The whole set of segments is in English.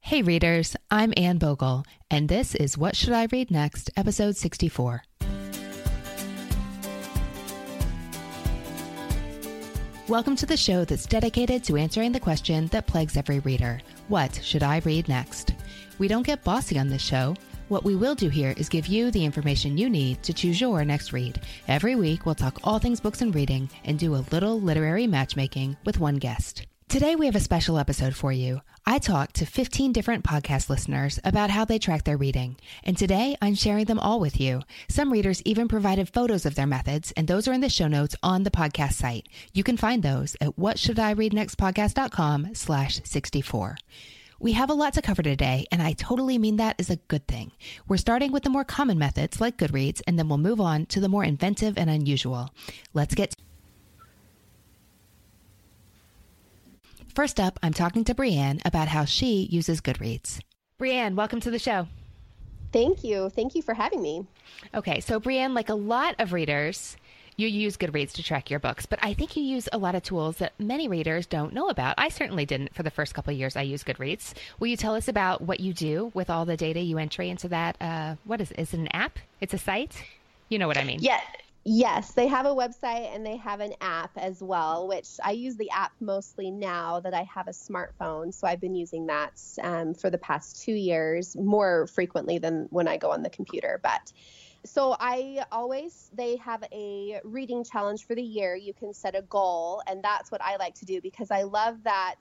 Hey readers, I'm Anne Bogel, and this is What Should I Read Next, episode 64. Welcome to the show that's dedicated to answering the question that plagues every reader What should I read next? We don't get bossy on this show. What we will do here is give you the information you need to choose your next read. Every week, we'll talk all things books and reading and do a little literary matchmaking with one guest. Today, we have a special episode for you. I talked to 15 different podcast listeners about how they track their reading, and today I'm sharing them all with you. Some readers even provided photos of their methods, and those are in the show notes on the podcast site. You can find those at whatshouldireadnextpodcast.com slash 64. We have a lot to cover today, and I totally mean that is a good thing. We're starting with the more common methods like Goodreads, and then we'll move on to the more inventive and unusual. Let's get First up, I'm talking to Brienne about how she uses Goodreads. Brienne, welcome to the show. Thank you. Thank you for having me. Okay, so Brienne, like a lot of readers, you use Goodreads to track your books, but I think you use a lot of tools that many readers don't know about. I certainly didn't for the first couple of years I used Goodreads. Will you tell us about what you do with all the data you entry into that? Uh, what is it? Is it an app? It's a site? You know what I mean. Yeah. Yes, they have a website and they have an app as well, which I use the app mostly now that I have a smartphone. So I've been using that um, for the past two years more frequently than when I go on the computer. But so I always, they have a reading challenge for the year. You can set a goal, and that's what I like to do because I love that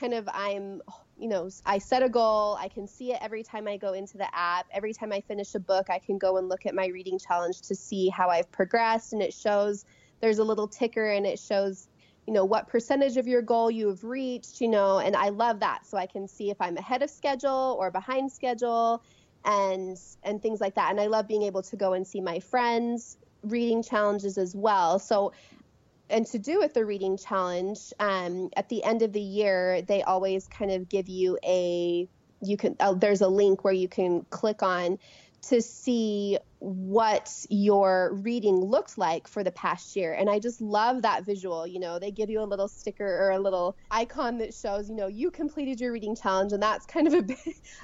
kind of I'm, you know, I set a goal. I can see it every time I go into the app. Every time I finish a book, I can go and look at my reading challenge to see how I've progressed. And it shows there's a little ticker and it shows, you know, what percentage of your goal you have reached, you know, and I love that. So I can see if I'm ahead of schedule or behind schedule and and things like that. And I love being able to go and see my friends reading challenges as well. So and to do with the reading challenge, um, at the end of the year, they always kind of give you a you can uh, there's a link where you can click on to see what your reading looked like for the past year. And I just love that visual. You know, they give you a little sticker or a little icon that shows, you know, you completed your reading challenge. And that's kind of a bit,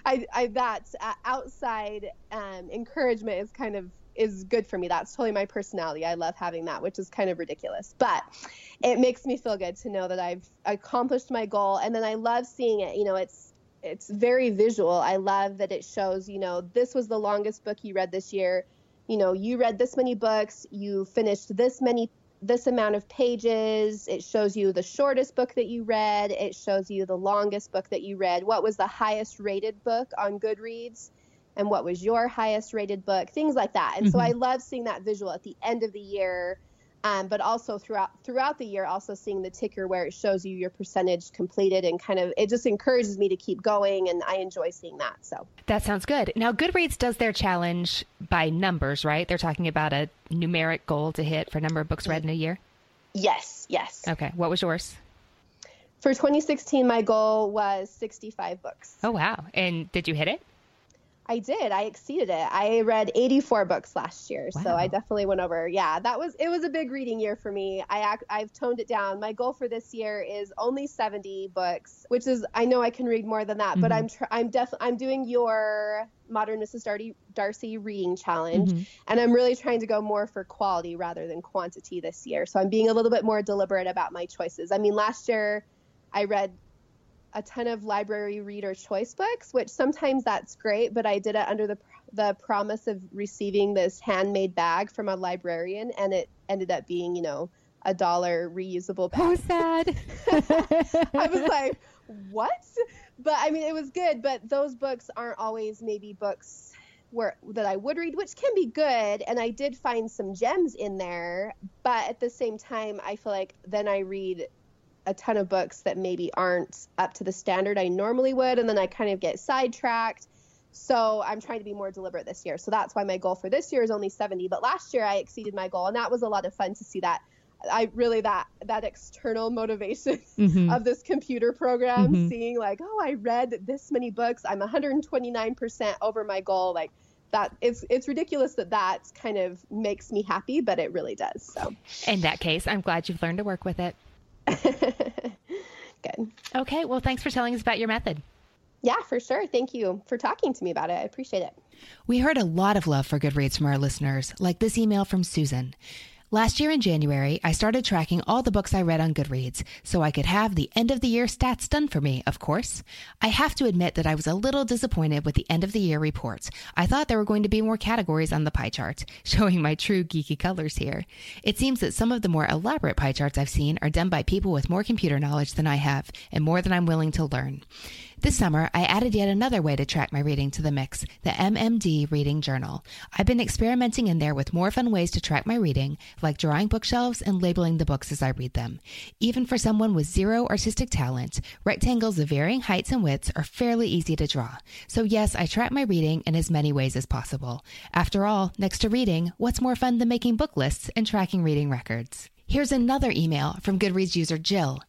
I, I, that uh, outside um, encouragement is kind of is good for me. That's totally my personality. I love having that, which is kind of ridiculous. But it makes me feel good to know that I've accomplished my goal. And then I love seeing it. You know, it's it's very visual. I love that it shows, you know, this was the longest book you read this year. You know, you read this many books, you finished this many this amount of pages. It shows you the shortest book that you read. It shows you the longest book that you read. What was the highest rated book on Goodreads? And what was your highest rated book, things like that. And mm-hmm. so I love seeing that visual at the end of the year. Um, but also throughout throughout the year, also seeing the ticker where it shows you your percentage completed and kind of it just encourages me to keep going, and I enjoy seeing that. So that sounds good. Now, Goodreads does their challenge by numbers, right? They're talking about a numeric goal to hit for number of books read in a year. Yes, yes. Okay, what was yours? For 2016, my goal was 65 books. Oh wow! And did you hit it? I did. I exceeded it. I read 84 books last year, wow. so I definitely went over. Yeah, that was it was a big reading year for me. I I've toned it down. My goal for this year is only 70 books, which is I know I can read more than that, mm-hmm. but I'm tr- I'm definitely I'm doing your Modern Mrs. Darcy, Darcy reading challenge, mm-hmm. and I'm really trying to go more for quality rather than quantity this year. So I'm being a little bit more deliberate about my choices. I mean, last year I read a ton of library reader choice books, which sometimes that's great, but I did it under the the promise of receiving this handmade bag from a librarian, and it ended up being, you know, a dollar reusable bag. How sad. I was like, what? But I mean, it was good, but those books aren't always maybe books where that I would read, which can be good. And I did find some gems in there, but at the same time, I feel like then I read a ton of books that maybe aren't up to the standard I normally would, and then I kind of get sidetracked. So I'm trying to be more deliberate this year. So that's why my goal for this year is only 70. But last year I exceeded my goal, and that was a lot of fun to see that. I really that that external motivation mm-hmm. of this computer program, mm-hmm. seeing like, oh, I read this many books, I'm 129% over my goal, like that it's it's ridiculous that that kind of makes me happy, but it really does. So in that case, I'm glad you've learned to work with it. Good. Okay. Well, thanks for telling us about your method. Yeah, for sure. Thank you for talking to me about it. I appreciate it. We heard a lot of love for Goodreads from our listeners, like this email from Susan. Last year in January, I started tracking all the books I read on Goodreads so I could have the end of the year stats done for me, of course. I have to admit that I was a little disappointed with the end of the year reports. I thought there were going to be more categories on the pie chart, showing my true geeky colors here. It seems that some of the more elaborate pie charts I've seen are done by people with more computer knowledge than I have and more than I'm willing to learn. This summer, I added yet another way to track my reading to the mix the MMD Reading Journal. I've been experimenting in there with more fun ways to track my reading, like drawing bookshelves and labeling the books as I read them. Even for someone with zero artistic talent, rectangles of varying heights and widths are fairly easy to draw. So, yes, I track my reading in as many ways as possible. After all, next to reading, what's more fun than making book lists and tracking reading records? Here's another email from Goodreads user Jill.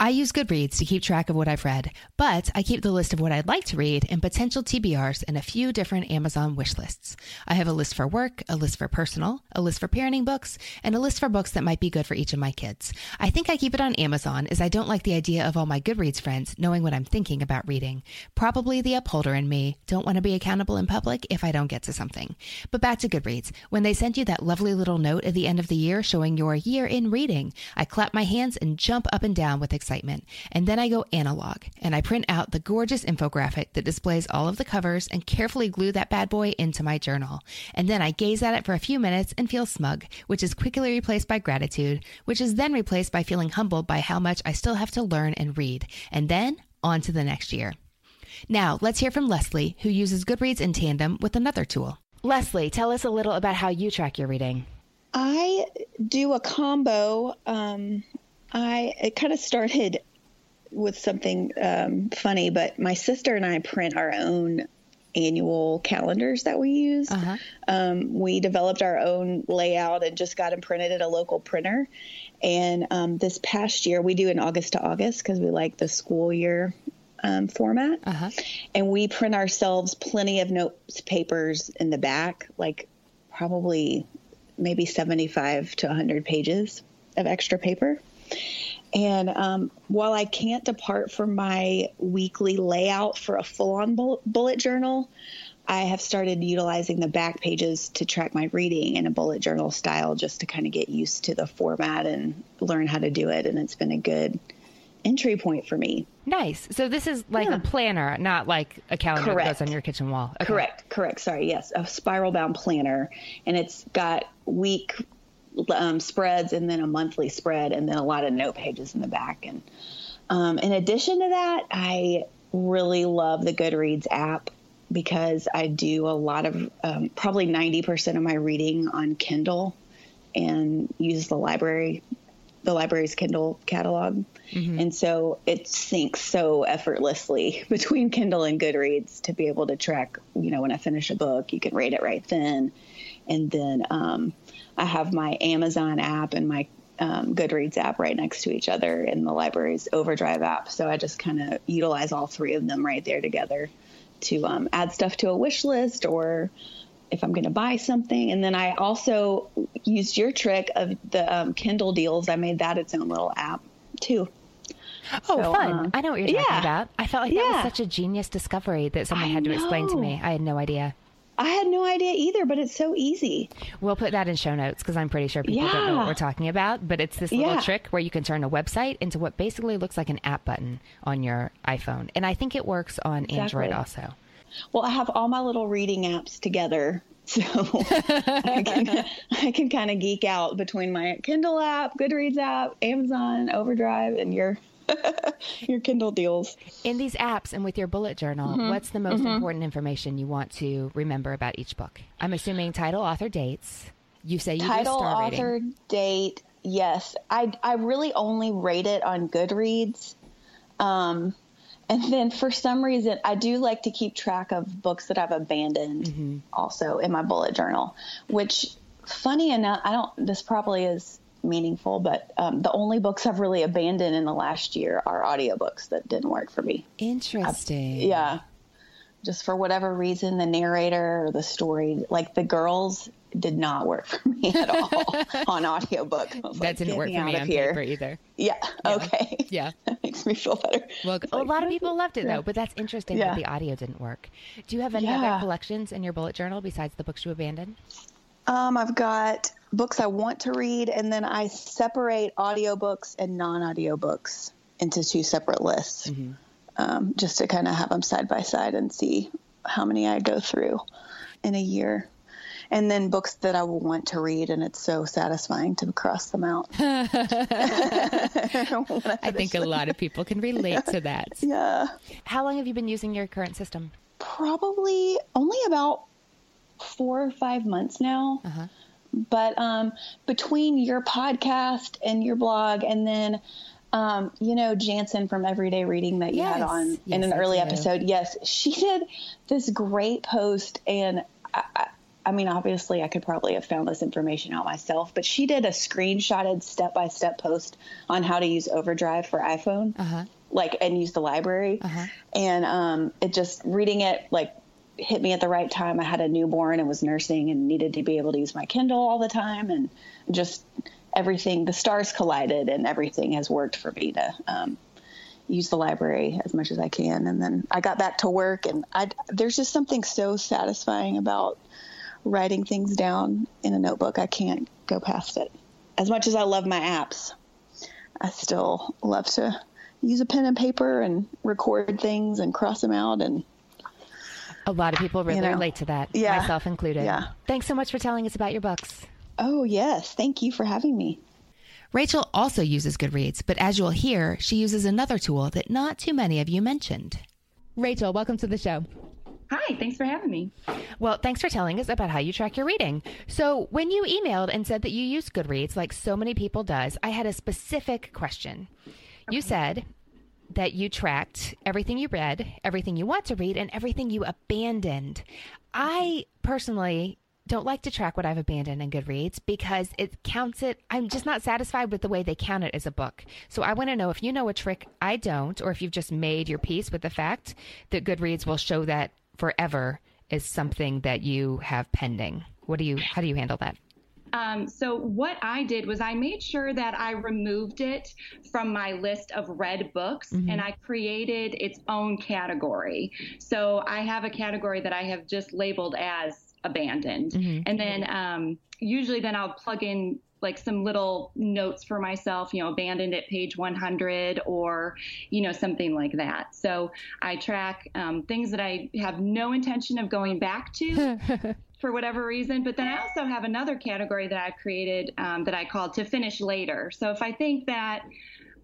I use Goodreads to keep track of what I've read, but I keep the list of what I'd like to read and potential TBRs in a few different Amazon wish lists. I have a list for work, a list for personal, a list for parenting books, and a list for books that might be good for each of my kids. I think I keep it on Amazon as I don't like the idea of all my Goodreads friends knowing what I'm thinking about reading. Probably the upholder in me don't want to be accountable in public if I don't get to something. But back to Goodreads. When they send you that lovely little note at the end of the year showing your year in reading, I clap my hands and jump up and down with excitement. And then I go analog and I print out the gorgeous infographic that displays all of the covers and carefully glue that bad boy into my journal. And then I gaze at it for a few minutes and feel smug, which is quickly replaced by gratitude, which is then replaced by feeling humbled by how much I still have to learn and read. And then on to the next year. Now, let's hear from Leslie, who uses Goodreads in tandem with another tool. Leslie, tell us a little about how you track your reading. I do a combo. Um, I it kind of started with something um, funny, but my sister and I print our own annual calendars that we use. Uh-huh. Um, we developed our own layout and just got them printed at a local printer. And um, this past year, we do in August to August because we like the school year um, format. Uh-huh. And we print ourselves plenty of notes papers in the back, like probably maybe 75 to 100 pages of extra paper. And um, while I can't depart from my weekly layout for a full on bullet journal, I have started utilizing the back pages to track my reading in a bullet journal style just to kind of get used to the format and learn how to do it. And it's been a good entry point for me. Nice. So this is like yeah. a planner, not like a calendar correct. that goes on your kitchen wall. Okay. Correct. Correct. Sorry. Yes, a spiral bound planner, and it's got week um, spreads and then a monthly spread and then a lot of note pages in the back. And um, in addition to that, I really love the Goodreads app because I do a lot of um, probably 90% of my reading on Kindle and use the library, the library's Kindle catalog. Mm-hmm. And so it syncs so effortlessly between Kindle and Goodreads to be able to track, you know, when I finish a book, you can rate it right then. And then, um, I have my Amazon app and my um, Goodreads app right next to each other in the library's Overdrive app. So I just kind of utilize all three of them right there together to um, add stuff to a wish list or if I'm going to buy something. And then I also used your trick of the um, Kindle deals. I made that its own little app too. Oh, so, fun. Uh, I know what you're talking yeah. about. I felt like yeah. that was such a genius discovery that someone I had to know. explain to me. I had no idea. I had no idea either, but it's so easy. We'll put that in show notes because I'm pretty sure people yeah. don't know what we're talking about. But it's this little yeah. trick where you can turn a website into what basically looks like an app button on your iPhone. And I think it works on exactly. Android also. Well, I have all my little reading apps together. So I can, I can kind of geek out between my Kindle app, Goodreads app, Amazon, Overdrive, and your your Kindle deals. In these apps and with your bullet journal, mm-hmm. what's the most mm-hmm. important information you want to remember about each book? I'm assuming title, author, dates. You say you title, author, rating. date. Yes, I I really only rate it on Goodreads, um, and then for some reason, I do like to keep track of books that I've abandoned Mm-hmm. also in my bullet journal, which funny enough, I don't, this probably is meaningful, but um, the only books I've really abandoned in the last year are audiobooks that didn't work for me. Interesting. Yeah. Just for whatever reason, the narrator or the story, like the girls, did not work for me at all on audiobook. I That like, didn't "Get work for me on here." paper either. Yeah. Okay. Yeah. that makes me feel better. Well, It's a lot of people loved it yeah. though, but that's interesting Yeah. that the audio didn't work. Do you have any Yeah. other collections in your bullet journal besides the books you abandoned? Um, I've got books I want to read, and then I separate audiobooks and non-audiobooks into two separate lists, um, just to kind of have them side by side and see how many I go through in a year. And then books that I will want to read, and it's so satisfying to cross them out. I think a lot of people can relate to that. Yeah, How long have you been using your current system? probably only about four or five months now. Uh-huh. but um, between your podcast and your blog, and then um, you know Janssen from Everyday Reading that you had on Yes, in an early episode, yes, she did this great post, and I, I, I mean, obviously, I could probably have found this information out myself, but she did a screenshotted step by step post on how to use Overdrive for iPhone, Uh-huh. like and use the library, Uh-huh. and um, it just reading it like hit me at the right time. I had a newborn and was nursing and needed to be able to use my Kindle all the time and just everything, the stars collided and everything has worked for me to um, use the library as much as I can. And then I got back to work and I, there's just something so satisfying about writing things down in a notebook. I can't go past it. As much as I love my apps, I still love to use a pen and paper and record things and cross them out and A lot of people really know. relate to that, Yeah. myself included. Yeah. Thanks so much for telling us about your books. Oh, yes. Thank you for having me. Rachel also uses Goodreads, but as you'll hear, she uses another tool that not too many of you mentioned. Rachel, welcome to the show. Hi, thanks for having me. Well, thanks for telling us about how you track your reading. So, when you emailed and said that you use Goodreads like so many people does, I had a specific question. You said that you tracked everything you read, everything you want to read, and everything you abandoned. I personally don't like to track what I've abandoned in Goodreads because it counts it. I'm just not satisfied with the way they count it as a book. So I want to know if you know a trick I don't, or if you've just made your peace with the fact that Goodreads will show that forever is something that you have pending. What do you? How do you handle that? Um, so what I did was I made sure that I removed it from my list of read books and I created its own category. So I have a category that I have just labeled as abandoned. And then um, usually then I'll plug in like some little notes for myself, you know, abandoned at page 100 or, you know, something like that. So I track um, things that I have no intention of going back to for whatever reason. But then I also have another category that I've created um, that I call to finish later. So if I think that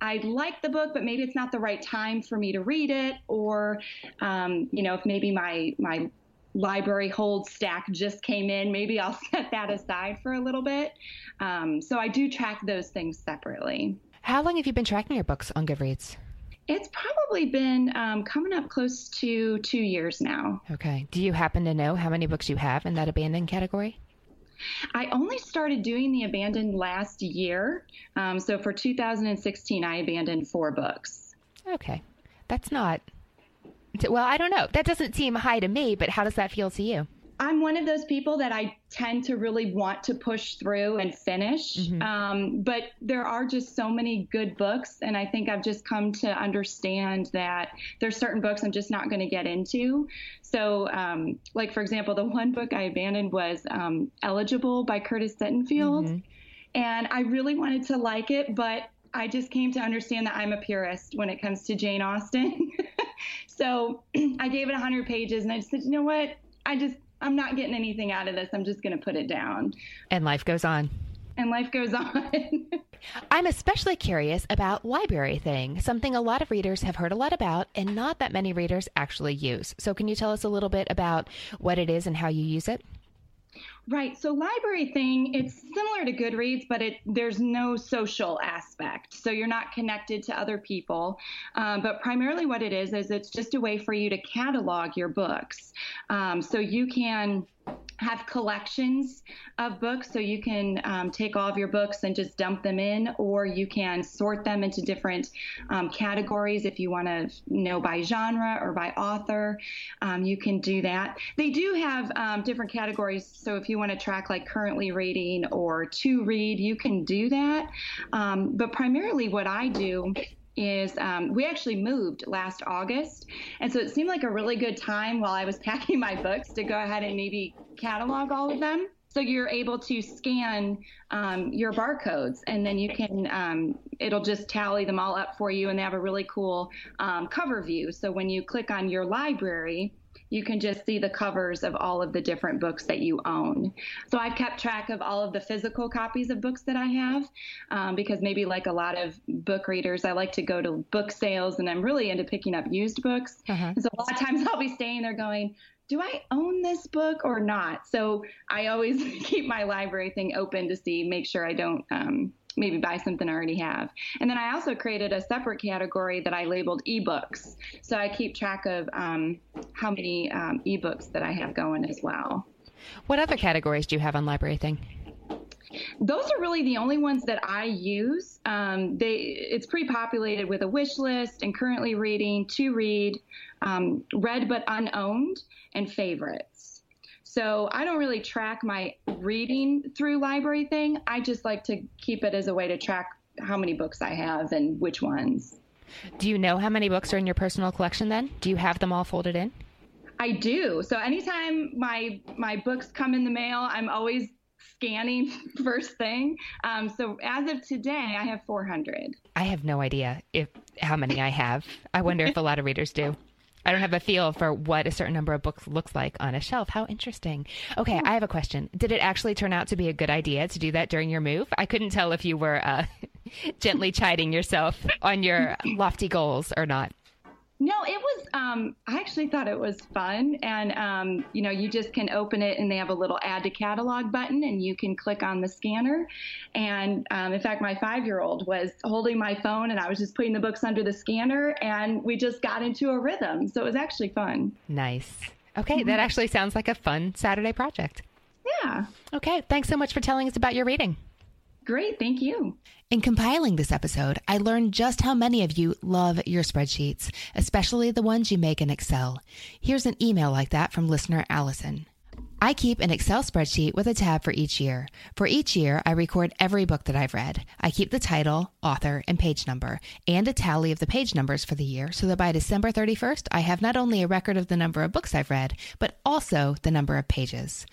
I like the book, but maybe it's not the right time for me to read it, or um, you know, if maybe my my library hold stack just came in, maybe I'll set that aside for a little bit. Um, so I do track those things separately. How long have you been tracking your books on Goodreads? It's probably been um, coming up close to two years now. Okay. Do you happen to know how many books you have in that abandoned category? I only started doing the abandoned last year. Um, so for 2016, I abandoned four books. Okay. That's not. Well, I don't know. That doesn't seem high to me, but how does that feel to you? I'm one of those people that I tend to really want to push through and finish. Um, but there are just so many good books. And I think I've just come to understand that there's certain books I'm just not going to get into. So, um, like, for example, the one book I abandoned was um, Eligible by Curtis Sittenfeld. And I really wanted to like it, but I just came to understand that I'm a purist when it comes to Jane Austen. so I gave it 100 pages and I just said, you know what? I just, I'm not getting anything out of this. I'm just going to put it down. And life goes on. And life goes on. I'm especially curious about LibraryThing, something a lot of readers have heard a lot about and not that many readers actually use. So, can you tell us a little bit about what it is and how you use it? Right. So LibraryThing, it's similar to Goodreads, but it there's no social aspect. So you're not connected to other people. Um, but primarily, what it is is it's just a way for you to catalog your books. Um, so you can have collections of books. So you can um, take all of your books and just dump them in or you can sort them into different um, categories if you want to know by genre or by author. Um, you can do that. They do have um, different categories. So if you want to track like currently reading or to read you can do that. Um, but primarily what i do is um, we actually moved last August. And so it seemed like a really good time while I was packing my books to go ahead and maybe catalog all of them. So you're able to scan um, your barcodes and then you can, um, it'll just tally them all up for you and they have a really cool um, cover view. So when you click on your library, you can just see the covers of all of the different books that you own. So I've kept track of all of the physical copies of books that I have um, because maybe like a lot of book readers, I like to go to book sales and I'm really into picking up used books. Uh-huh. So a lot of times I'll be staying there going, do I own this book or not? So I always keep my LibraryThing open to see, make sure I don't um, maybe buy something I already have. And then I also created a separate category that I labeled ebooks. So I keep track of um, how many um, ebooks that I have going as well. What other categories do you have on LibraryThing? Those are really the only ones that I use. Um, they it's pre-populated with a wish list and currently reading, to read, um, read but unowned, and favorite. So I don't really track my reading through LibraryThing. I just like to keep it as a way to track how many books I have and which ones. Do you know how many books are in your personal collection then? Do you have them all folded in? I do. So anytime my my books come in the mail, I'm always scanning first thing. Um, so as of today, I have 400. I have no idea if how many I have. I wonder if a lot of readers do. I don't have a feel for what a certain number of books looks like on a shelf. How interesting. Okay, hmm. I have a question. Did it actually turn out to be a good idea to do that during your move? I couldn't tell if you were uh, gently chiding yourself on your lofty goals or not. No, it was. Um, I actually thought it was fun, and um, you know, you just can open it, and they have a little add to catalog button, and you can click on the scanner. And um, in fact, my five-year-old was holding my phone, and I was just putting the books under the scanner, and we just got into a rhythm. So it was actually fun. Nice. Okay, mm-hmm. that actually sounds like a fun Saturday project. Yeah. Okay, thanks so much for telling us about your reading. Great, thank you. In compiling this episode, I learned just how many of you love your spreadsheets, especially the ones you make in Excel. Here's an email like that from listener Allison. I keep an Excel spreadsheet with a tab for each year. For each year, I record every book that I've read. I keep the title, author, and page number, and a tally of the page numbers for the year so that by December 31st, I have not only a record of the number of books I've read, but also the number of pages.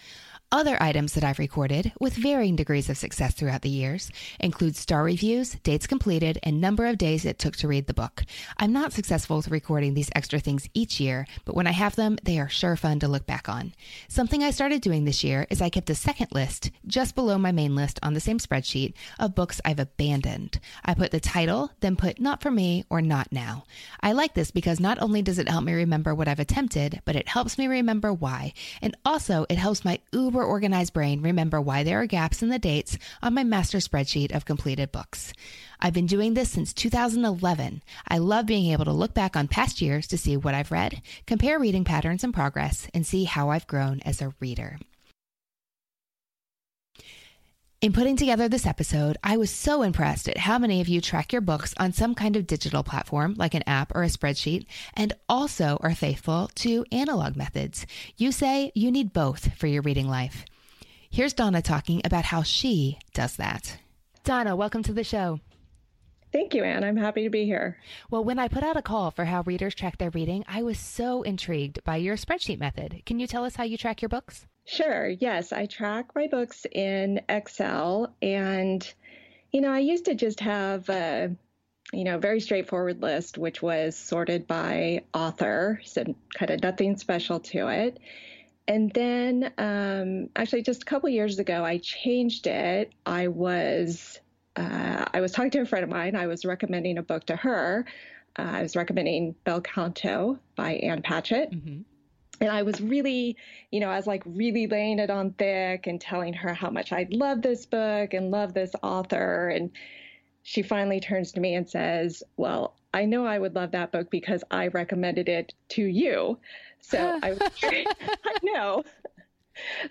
Other items that I've recorded, with varying degrees of success throughout the years, include star reviews, dates completed, and number of days it took to read the book. I'm not successful with recording these extra things each year, but when I have them, they are sure fun to look back on. Something I started doing this year is I kept a second list, just below my main list on the same spreadsheet, of books I've abandoned. I put the title, then put not for me or not now. I like this because not only does it help me remember what I've attempted, but it helps me remember why, and also it helps my uber organized brain remember why there are gaps in the dates on my master spreadsheet of completed books. I've been doing this since 2011. I love being able to look back on past years to see what I've read, compare reading patterns and progress, and see how I've grown as a reader. In putting together this episode, I was so impressed at how many of you track your books on some kind of digital platform like an app or a spreadsheet and also are faithful to analog methods. You say you need both for your reading life. Here's Donna talking about how she does that. Donna, welcome to the show. Thank you, Anne. I'm happy to be here. Well, when I put out a call for how readers track their reading, I was so intrigued by your spreadsheet method. Can you tell us how you track your books? Sure. Yes, I track my books in Excel, and you know, I used to just have a you know very straightforward list, which was sorted by author, so kind of nothing special to it. And then, um, actually, just a couple years ago, I changed it. I was uh, I was talking to a friend of mine. I was recommending a book to her. Uh, I was recommending Bel Canto by Ann Patchett. Mm-hmm and I was really, you know, I was like really laying it on thick and telling her how much I love this book and love this author. And she finally turns to me and says, Well, I know I would love that book because I recommended it to you. So I was, I know.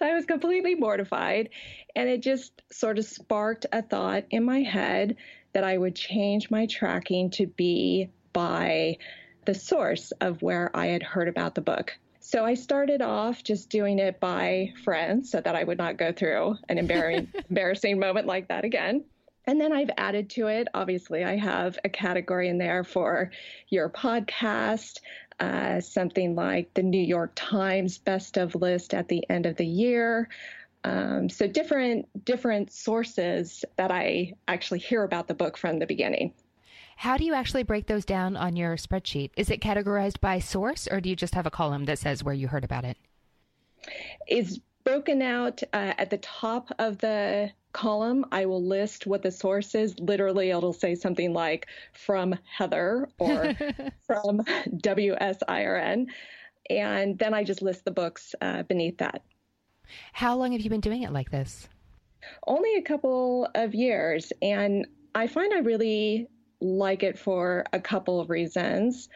I was completely mortified. And it just sort of sparked a thought in my head that I would change my tracking to be by the source of where I had heard about the book. So I started off just doing it by friends so that I would not go through an embarrassing, embarrassing moment like that again. And then I've added to it. Obviously, I have a category in there for your podcast, uh, something like the New York Times best of list at the end of the year. Um, so different different sources that I actually hear about the book from the beginning. How do you actually break those down on your spreadsheet? Is it categorized by source, or do you just have a column that says where you heard about it? It's broken out uh, at the top of the column. I will list what the source is. Literally, it'll say something like from Heather or from WSIRN. And then I just list the books uh, beneath that. How long have you been doing it like this? Only a couple of years. And I find I really like it for a couple of reasons.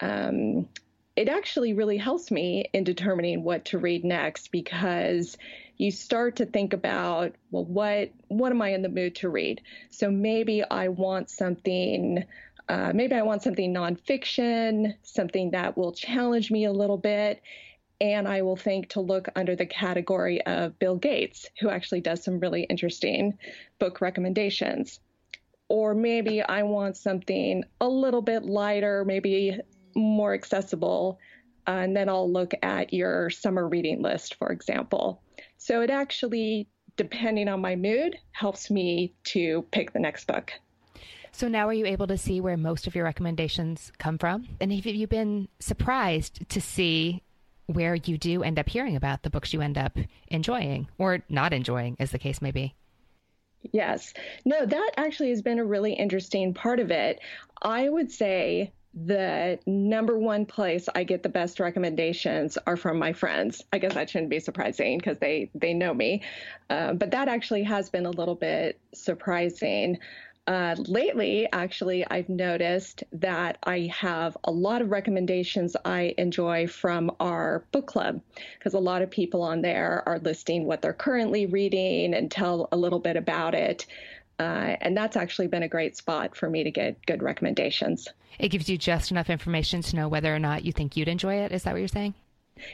Um, it actually really helps me in determining what to read next because you start to think about well what what am i in the mood to read so maybe i want something uh, maybe i want something nonfiction something that will challenge me a little bit and i will think to look under the category of bill gates who actually does some really interesting book recommendations or maybe I want something a little bit lighter, maybe more accessible. Uh, and then I'll look at your summer reading list, for example. So it actually, depending on my mood, helps me to pick the next book. So now are you able to see where most of your recommendations come from? And have you been surprised to see where you do end up hearing about the books you end up enjoying or not enjoying, as the case may be? Yes. No, that actually has been a really interesting part of it. I would say the number one place I get the best recommendations are from my friends. I guess that shouldn't be surprising because they they know me, uh, but that actually has been a little bit surprising. Uh, lately, actually, I've noticed that I have a lot of recommendations I enjoy from our book club because a lot of people on there are listing what they're currently reading and tell a little bit about it. Uh, and that's actually been a great spot for me to get good recommendations. It gives you just enough information to know whether or not you think you'd enjoy it. Is that what you're saying?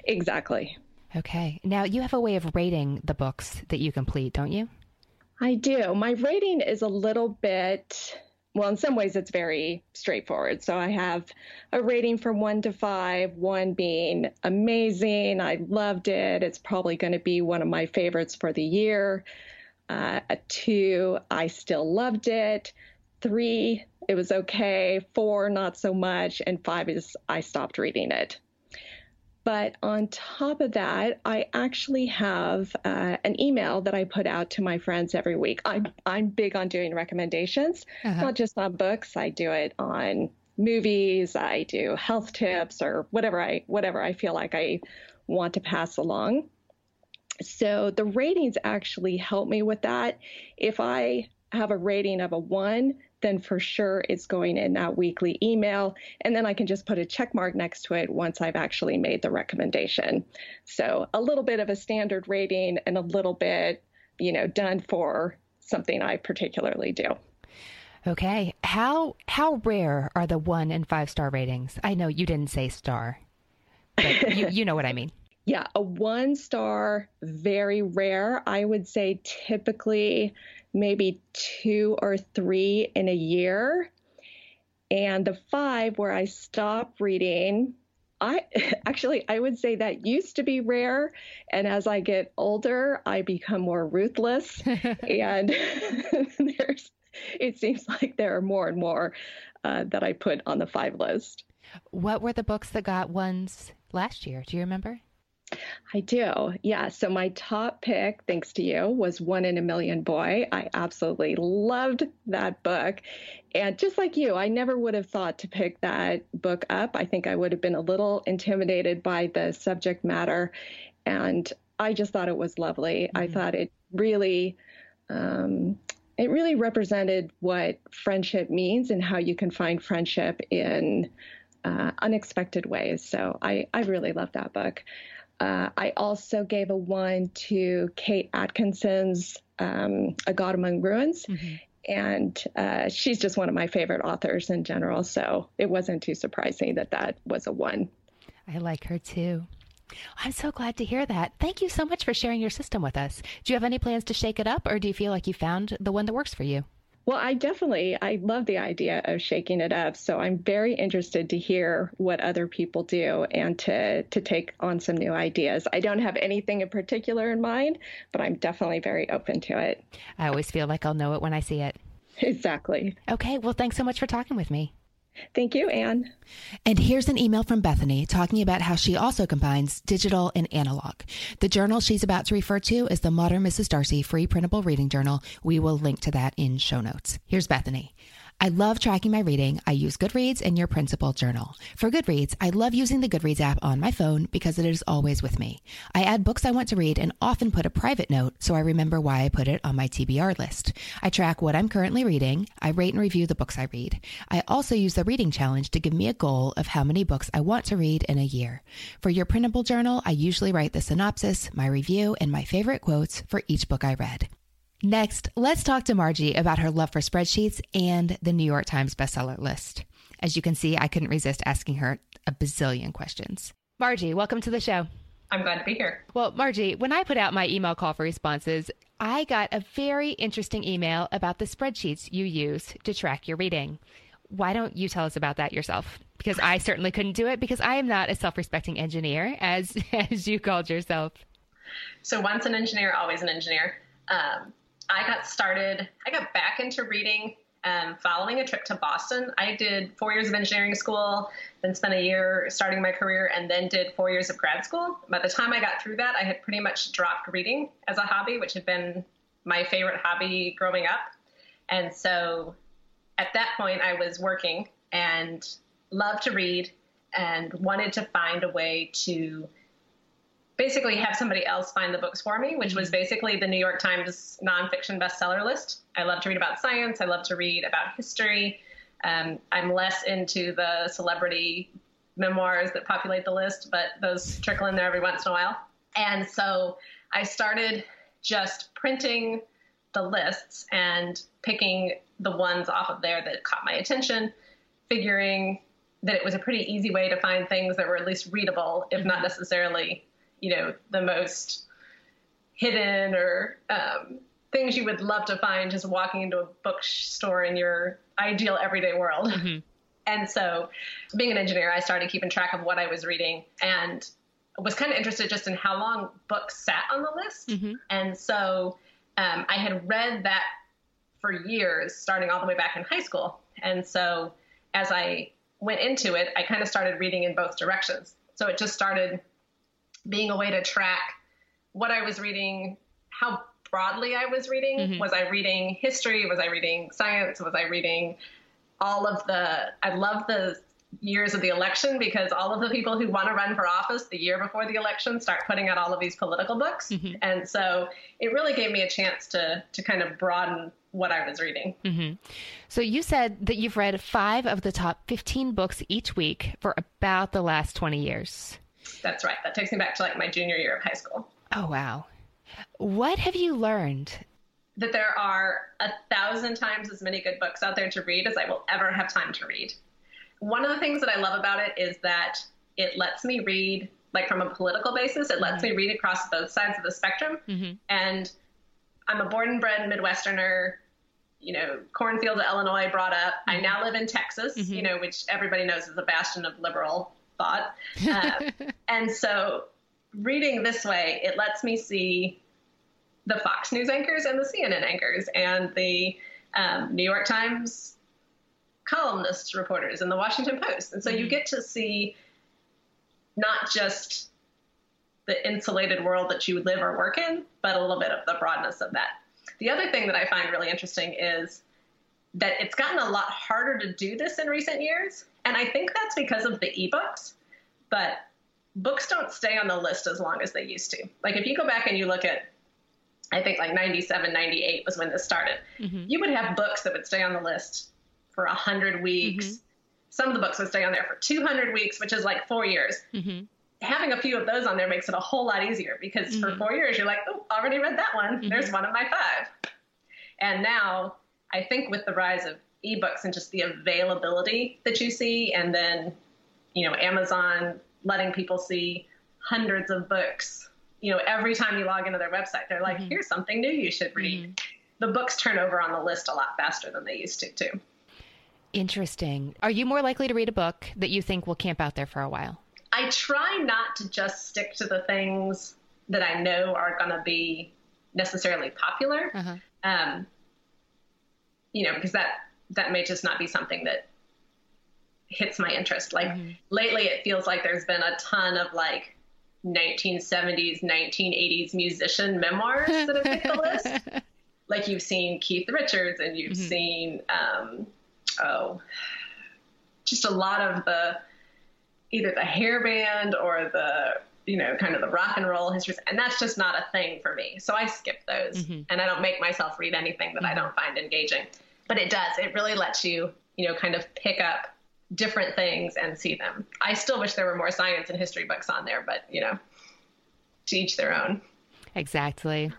Exactly. Okay. Now, you have a way of rating the books that you complete, don't you? I do. My rating is a little bit, well, in some ways it's very straightforward. So I have a rating from one to five, one being amazing. I loved it. It's probably going to be one of my favorites for the year. Uh, a two, I still loved it. Three, it was okay. Four, not so much. And five is I stopped reading it. But on top of that, I actually have uh, an email that I put out to my friends every week. I'm I'm big on doing recommendations, uh-huh. not just on books. I do it on movies. I do health tips or whatever I whatever I feel like I want to pass along. So the ratings actually help me with that. If I have a rating of a one, then for sure it's going in that weekly email. And then I can just put a check mark next to it once I've actually made the recommendation. So a little bit of a standard rating and a little bit, you know, done for something I particularly do. Okay. How how rare are the one and five star ratings? I know you didn't say star, but you, you know what I mean. Yeah, a one star, very rare. I would say typically maybe two or three in a year. And the five where I stop reading, I actually I would say that used to be rare, and as I get older, I become more ruthless, and there's it seems like there are more and more uh, that I put on the five list. What were the books that got ones last year? Do you remember? I do. Yeah. So my top pick, thanks to you, was One in a Million Boy. I absolutely loved that book. And just like you, I never would have thought to pick that book up. I think I would have been a little intimidated by the subject matter. And I just thought it was lovely. Mm-hmm. I thought it really. Um, it really represented what friendship means and how you can find friendship in uh, unexpected ways. So I, I really love that book. Uh, I also gave a one to Kate Atkinson's um, A God Among Ruins. Mm-hmm. And uh, she's just one of my favorite authors in general. So it wasn't too surprising that that was a one. I like her too. I'm so glad to hear that. Thank you so much for sharing your system with us. Do you have any plans to shake it up, or do you feel like you found the one that works for you? Well, I definitely I love the idea of shaking it up. So I'm very interested to hear what other people do and to to take on some new ideas. I don't have anything in particular in mind, but I'm definitely very open to it. I always feel like I'll know it when I see it. Exactly. Okay, well thanks so much for talking with me. Thank you, Anne. And here's an email from Bethany talking about how she also combines digital and analog. The journal she's about to refer to is the Modern Mrs. Darcy Free Printable Reading Journal. We will link to that in show notes. Here's Bethany. I love tracking my reading. I use Goodreads and your printable journal. For Goodreads, I love using the Goodreads app on my phone because it is always with me. I add books I want to read and often put a private note so I remember why I put it on my TBR list. I track what I'm currently reading. I rate and review the books I read. I also use the reading challenge to give me a goal of how many books I want to read in a year. For your printable journal, I usually write the synopsis, my review, and my favorite quotes for each book I read. Next, let's talk to Margie about her love for spreadsheets and the New York Times bestseller list. As you can see, I couldn't resist asking her a bazillion questions. Margie, welcome to the show. I'm glad to be here. Well, Margie, when I put out my email call for responses, I got a very interesting email about the spreadsheets you use to track your reading. Why don't you tell us about that yourself? Because I certainly couldn't do it because I am not a self-respecting engineer as as you called yourself. So once an engineer, always an engineer. Um, I got started, I got back into reading um, following a trip to Boston. I did four years of engineering school, then spent a year starting my career, and then did four years of grad school. By the time I got through that, I had pretty much dropped reading as a hobby, which had been my favorite hobby growing up. And so at that point, I was working and loved to read and wanted to find a way to basically have somebody else find the books for me, which was mm-hmm. basically the New York Times nonfiction bestseller list. I love to read about science. I love to read about history. Um, I'm less into the celebrity memoirs that populate the list, but those trickle in there every once in a while. And so I started just printing the lists and picking the ones off of there that caught my attention, figuring that it was a pretty easy way to find things that were at least readable, if not necessarily you know, the most hidden or um, things you would love to find just walking into a bookstore in your ideal everyday world. Mm-hmm. And so, being an engineer, I started keeping track of what I was reading and was kind of interested just in how long books sat on the list. Mm-hmm. And so, um, I had read that for years, starting all the way back in high school. And so, as I went into it, I kind of started reading in both directions. So, it just started being a way to track what I was reading, how broadly I was reading. Mm-hmm. Was I reading history? Was I reading science? Was I reading all of the, I love the years of the election because all of the people who want to run for office the year before the election start putting out all of these political books. Mm-hmm. And so it really gave me a chance to, to kind of broaden what I was reading. Mm-hmm. So you said that you've read five of the top 15 books each week for about the last 20 years. That's right. That takes me back to like my junior year of high school. Oh, wow. What have you learned? That there are a thousand times as many good books out there to read as I will ever have time to read. One of the things that I love about it is that it lets me read, like from a political basis, it lets mm-hmm. me read across both sides of the spectrum. Mm-hmm. And I'm a born and bred Midwesterner, you know, cornfield of Illinois brought up. Mm-hmm. I now live in Texas, mm-hmm. you know, which everybody knows is a bastion of liberal thought. Uh, and so reading this way, it lets me see the Fox News anchors and the CNN anchors and the um, New York Times columnists, reporters, and the Washington Post. And so mm-hmm. you get to see not just the insulated world that you live or work in, but a little bit of the broadness of that. The other thing that I find really interesting is that it's gotten a lot harder to do this in recent years. And I think that's because of the ebooks. But books don't stay on the list as long as they used to. Like if you go back and you look at, I think like 97, 98 was when this started, mm-hmm. you would have books that would stay on the list for 100 weeks. Mm-hmm. Some of the books would stay on there for 200 weeks, which is like four years. Mm-hmm. Having a few of those on there makes it a whole lot easier because for mm-hmm. four years, you're like, oh, already read that one. Mm-hmm. There's one of my five. And now I think with the rise of ebooks and just the availability that you see, and then, you know, Amazon letting people see hundreds of books, you know, every time you log into their website, they're like, mm-hmm. here's something new you should read. Mm-hmm. The books turn over on the list a lot faster than they used to, too. Interesting. Are you more likely to read a book that you think will camp out there for a while? I try not to just stick to the things that I know are going to be necessarily popular. Uh-huh. Um, you know, because that that may just not be something that hits my interest. Like mm-hmm. lately, it feels like there's been a ton of like 1970s, 1980s musician memoirs that have hit the list. Like you've seen Keith Richards and you've mm-hmm. seen, um, oh, just a lot of the either the hair band or the you know kind of the rock and roll histories and that's just not a thing for me so i skip those mm-hmm. and i don't make myself read anything that mm-hmm. i don't find engaging but it does. It really lets you, you know, kind of pick up different things and see them. I still wish there were more science and history books on there, but you know, to each their own. Exactly.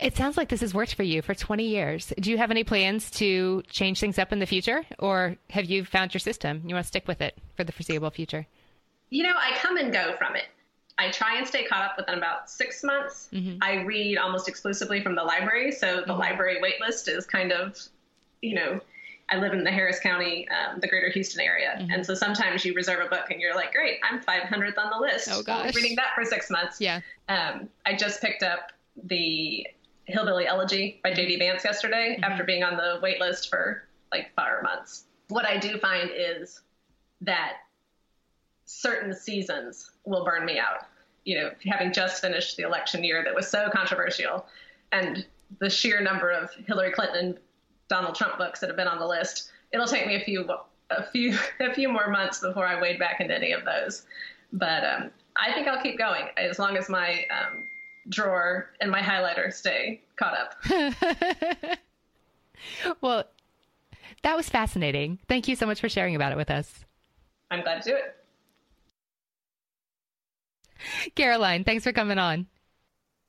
It sounds like this has worked for you for 20 years. Do you have any plans to change things up in the future, or have you found your system? You want to stick with it for the foreseeable future? You know, I come and go from it. I try and stay caught up within about six months. Mm-hmm. I read almost exclusively from the library, so the mm-hmm. library waitlist is kind of you know, I live in the Harris County, um, the greater Houston area. Mm-hmm. And so sometimes you reserve a book and you're like, great, I'm 500th on the list. Oh, gosh. reading that for six months. Yeah. Um, I just picked up the Hillbilly Elegy by J.D. Vance yesterday mm-hmm. after being on the wait list for like five months. What I do find is that certain seasons will burn me out. You know, having just finished the election year that was so controversial and the sheer number of Hillary Clinton Donald Trump books that have been on the list. It'll take me a few a few a few more months before I wade back into any of those. But um, I think I'll keep going as long as my um, drawer and my highlighter stay caught up. well, that was fascinating. Thank you so much for sharing about it with us. I'm glad to do it. Caroline, thanks for coming on.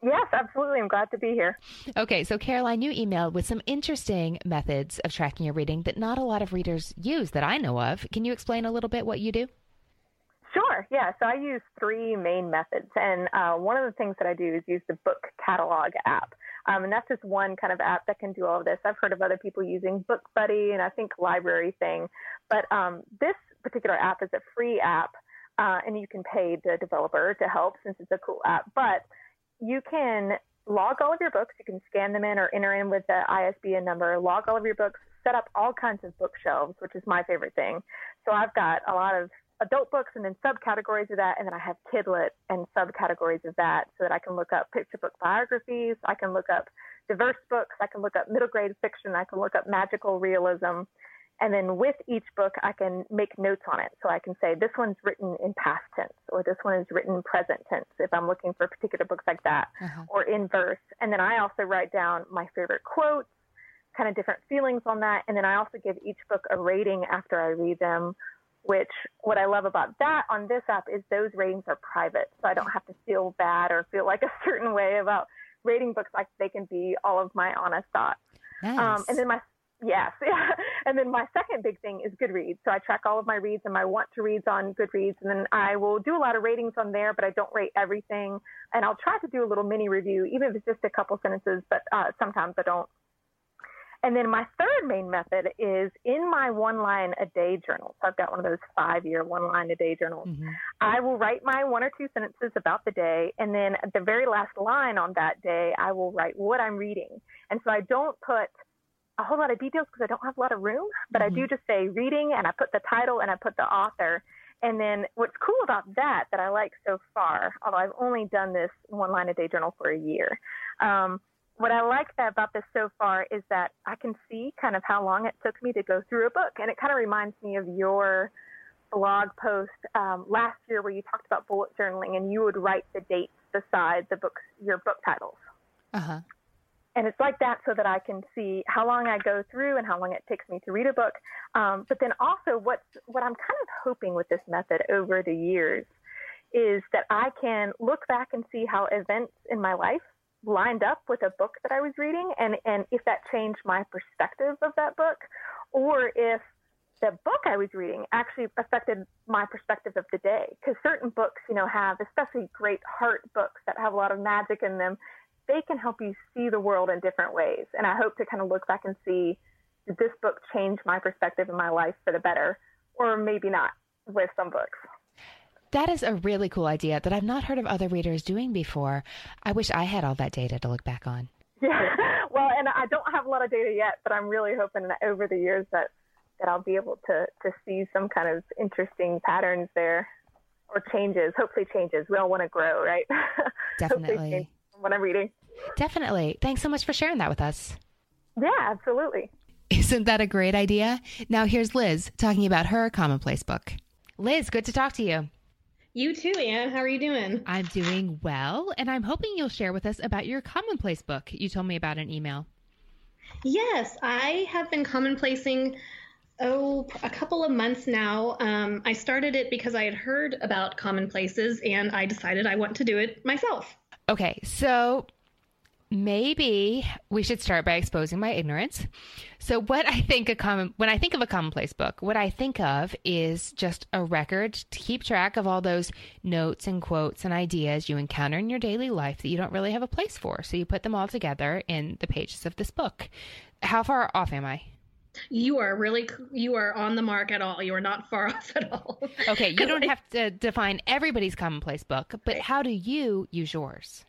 Yes, absolutely. I'm glad to be here. Okay, so Caroline, you emailed with some interesting methods of tracking your reading that not a lot of readers use that I know of. Can you explain a little bit what you do? Sure, yeah. So I use three main methods. And uh, one of the things that I do is use the book catalog app. Um, and that's just one kind of app that can do all of this. I've heard of other people using Book Buddy and I think LibraryThing. But um, this particular app is a free app, uh, and you can pay the developer to help since it's a cool app. But you can log all of your books. You can scan them in or enter in with the ISBN number, log all of your books, set up all kinds of bookshelves, which is my favorite thing. So I've got a lot of adult books and then subcategories of that, and then I have kidlit and subcategories of that so that I can look up picture book biographies, I can look up diverse books, I can look up middle grade fiction, I can look up magical realism. And then with each book, I can make notes on it. So I can say, this one's written in past tense, or this one is written present tense, if I'm looking for particular books like that, uh-huh. or in verse. And then I also write down my favorite quotes, kind of different feelings on that. And then I also give each book a rating after I read them, which what I love about that on this app is those ratings are private. So I don't have to feel bad or feel like a certain way about rating books like they can be all of my honest thoughts. Nice. Um, and then my Yes. Yeah. And then my second big thing is Goodreads. So I track all of my reads and my want to reads on Goodreads. And then I will do a lot of ratings on there, but I don't rate everything. And I'll try to do a little mini review, even if it's just a couple sentences, but uh, sometimes I don't. And then my third main method is in my one line a day journal. So I've got one of those five year one line a day journals. Mm-hmm. I will write my one or two sentences about the day. And then at the very last line on that day, I will write what I'm reading. And so I don't put a whole lot of details because I don't have a lot of room, but mm-hmm. I do mm-hmm. just say reading and I put the title and I put the author. And then what's cool about that that I like so far, although I've only done this one line a day journal for a year, um, what I like that about this so far is that I can see kind of how long it took me to go through a book, and it kind of reminds me of your blog post um, last year where you talked about bullet journaling, and you would write the dates beside the books, your book titles. Uh huh. And it's like that so that I can see how long I go through and how long it takes me to read a book. Um, but then also, what's what I'm kind of hoping with this method over the years is that I can look back and see how events in my life lined up with a book that I was reading and, and if that changed my perspective of that book or if the book I was reading actually affected my perspective of the day. Because certain books, you know, have, especially great heart books that have a lot of magic in them, they can help you see the world in different ways. And I hope to kind of look back and see did this book change my perspective in my life for the better, or maybe not with some books. That is a really cool idea that I've not heard of other readers doing before. I wish I had all that data to look back on. Yeah. Well, and I don't have a lot of data yet, but I'm really hoping that over the years that that I'll be able to to see some kind of interesting patterns there or changes. Hopefully changes. We all want to grow, right? Definitely. what I'm reading. Definitely. Thanks so much for sharing that with us. Yeah, absolutely. Isn't that a great idea? Now here's Liz talking about her commonplace book. Liz, good to talk to you. You too, Anne. How are you doing? I'm doing well, and I'm hoping you'll share with us about your commonplace book you told me about in email. Yes, I have been commonplacing oh a couple of months now. Um, I started it because I had heard about commonplaces, and I decided I want to do it myself. Okay, so maybe we should start by exposing my ignorance. So what I think a common when I think of a commonplace book, what I think of is just a record to keep track of all those notes and quotes and ideas you encounter in your daily life that you don't really have a place for. So you put them all together in the pages of this book. How far off am I? You are really you are on the mark at all. You are not far off at all. Okay, you don't have to define everybody's commonplace book, but how do you use yours?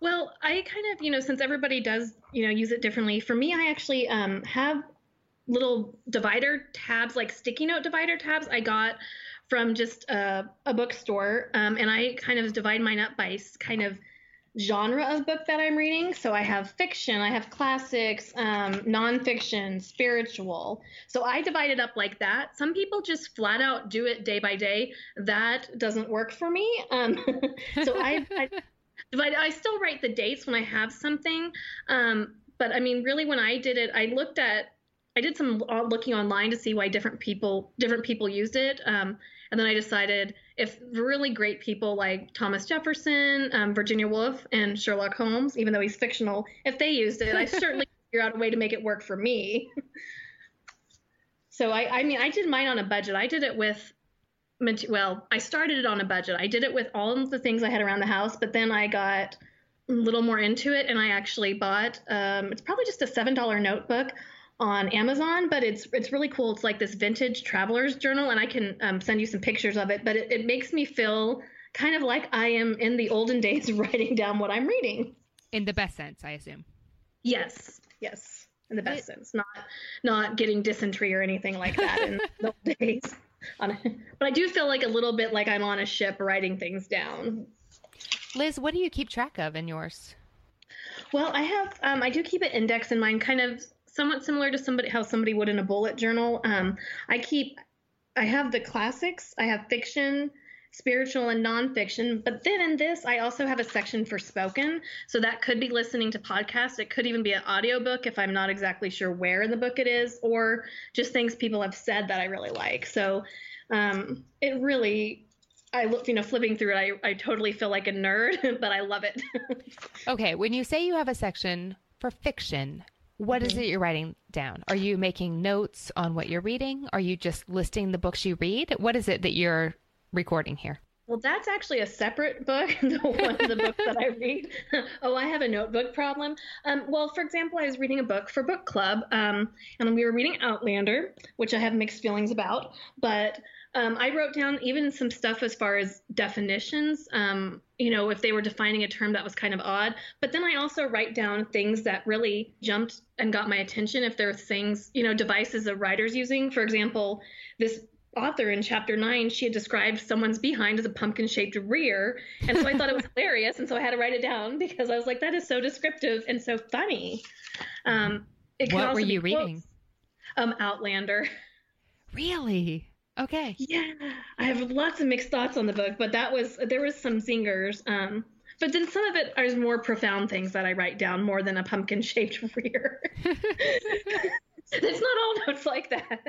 Well, I kind of, you know, since everybody does, you know, use it differently, for me, I actually um, have little divider tabs, like sticky note divider tabs I got from just a, a bookstore. Um, and I kind of divide mine up by kind of genre of book that I'm reading. So I have fiction, I have classics, um, nonfiction, spiritual. So I divide it up like that. Some people just flat out do it day by day. That doesn't work for me. Um, so I, I but I still write the dates when I have something. Um, but I mean, really, when I did it, I looked at, I did some looking online to see why different people, different people used it. Um, and then I decided if really great people like Thomas Jefferson, um, Virginia Woolf, and Sherlock Holmes, even though he's fictional, if they used it, I certainly figure out a way to make it work for me. so I, I mean, I did mine on a budget. I did it with well, I started it on a budget. I did it with all of the things I had around the house, but then I got a little more into it and I actually bought um, it's probably just a seven dollar notebook on Amazon, but it's it's really cool. It's like this vintage traveler's journal, and I can um, send you some pictures of it. But it, it makes me feel kind of like I am in the olden days writing down what I'm reading. In the best sense, I assume. Yes, yes, in the best it, sense, not not getting dysentery or anything like that in the old days on. But I do feel like a little bit like I'm on a ship writing things down. Liz, what do you keep track of in yours? Well, I have um, I do keep an index in mine, kind of somewhat similar to somebody how somebody would in a bullet journal. Um, I keep I have the classics, I have fiction, spiritual and nonfiction. But then in this, I also have a section for spoken. So that could be listening to podcasts. It could even be an audiobook if I'm not exactly sure where in the book it is, or just things people have said that I really like. So um, it really. I look, you know, flipping through it, I, I totally feel like a nerd, but I love it. okay. When you say you have a section for fiction, what mm-hmm. is it you're writing down? Are you making notes on what you're reading? Are you just listing the books you read? What is it that you're recording here? Well, that's actually a separate book, the one the book that I read. oh, I have a notebook problem. Um, well, for example, I was reading a book for book club, um, and we were reading Outlander, which I have mixed feelings about. But um, I wrote down even some stuff as far as definitions. Um, you know, if they were defining a term that was kind of odd. But then I also write down things that really jumped and got my attention. If there are things, you know, devices a writer's using. For example, this author in chapter nine, she had described someone's behind as a pumpkin shaped rear. And so I thought it was hilarious. And so I had to write it down because I was like, that is so descriptive and so funny. Um, what were you reading? Um, Outlander. Really? Okay. Yeah. I have lots of mixed thoughts on the book, but that was, there was some zingers. Um, but then some of it are more profound things that I write down more than a pumpkin shaped rear. it's not all notes like that.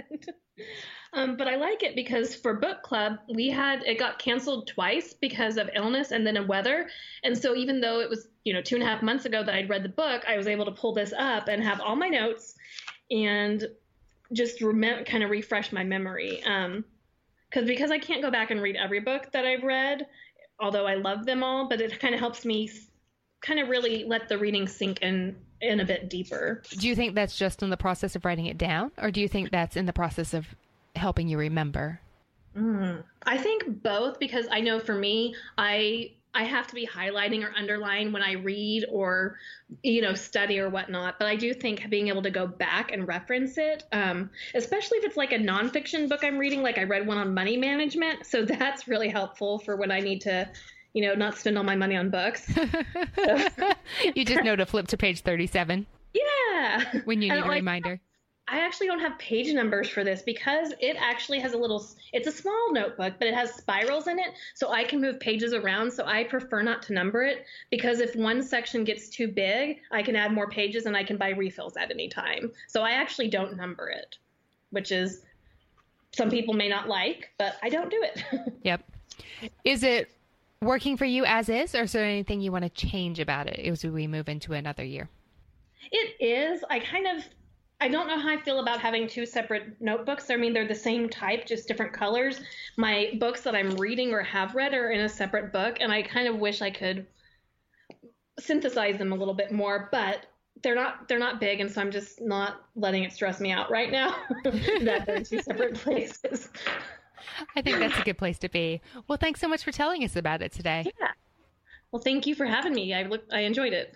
um, but I like it because for book club, we had it got canceled twice because of illness and then of weather. And so even though it was, you know, two and a half months ago that I'd read the book, I was able to pull this up and have all my notes and just rem- kind of refresh my memory. Um, because because I can't go back and read every book that I've read, although I love them all, but it kind of helps me kind of really let the reading sink in in a bit deeper. Do you think that's just in the process of writing it down, or do you think that's in the process of helping you remember? Mm, I think both because I know for me, I I have to be highlighting or underlining when I read or you know study or whatnot. But I do think being able to go back and reference it, um, especially if it's like a nonfiction book I'm reading, like I read one on money management, so that's really helpful for when I need to you know, not spend all my money on books. you just know to flip to page 37. Yeah. When you need a like, reminder. I actually don't have page numbers for this because it actually has a little, it's a small notebook, but it has spirals in it. So I can move pages around. So I prefer not to number it because if one section gets too big, I can add more pages and I can buy refills at any time. So I actually don't number it, which is some people may not like, but I don't do it. yep. Is it working for you as is, or is there anything you want to change about it as we move into another year? It is. I kind of I don't know how I feel about having two separate notebooks. I mean, they're the same type, just different colors. My books that I'm reading or have read are in a separate book, and I kind of wish I could synthesize them a little bit more, but they're not they're not big, and so I'm just not letting it stress me out right now that they're in two separate places. I think that's a good place to be. Well, thanks so much for telling us about it today. Yeah. Well, thank you for having me. I look, I enjoyed it.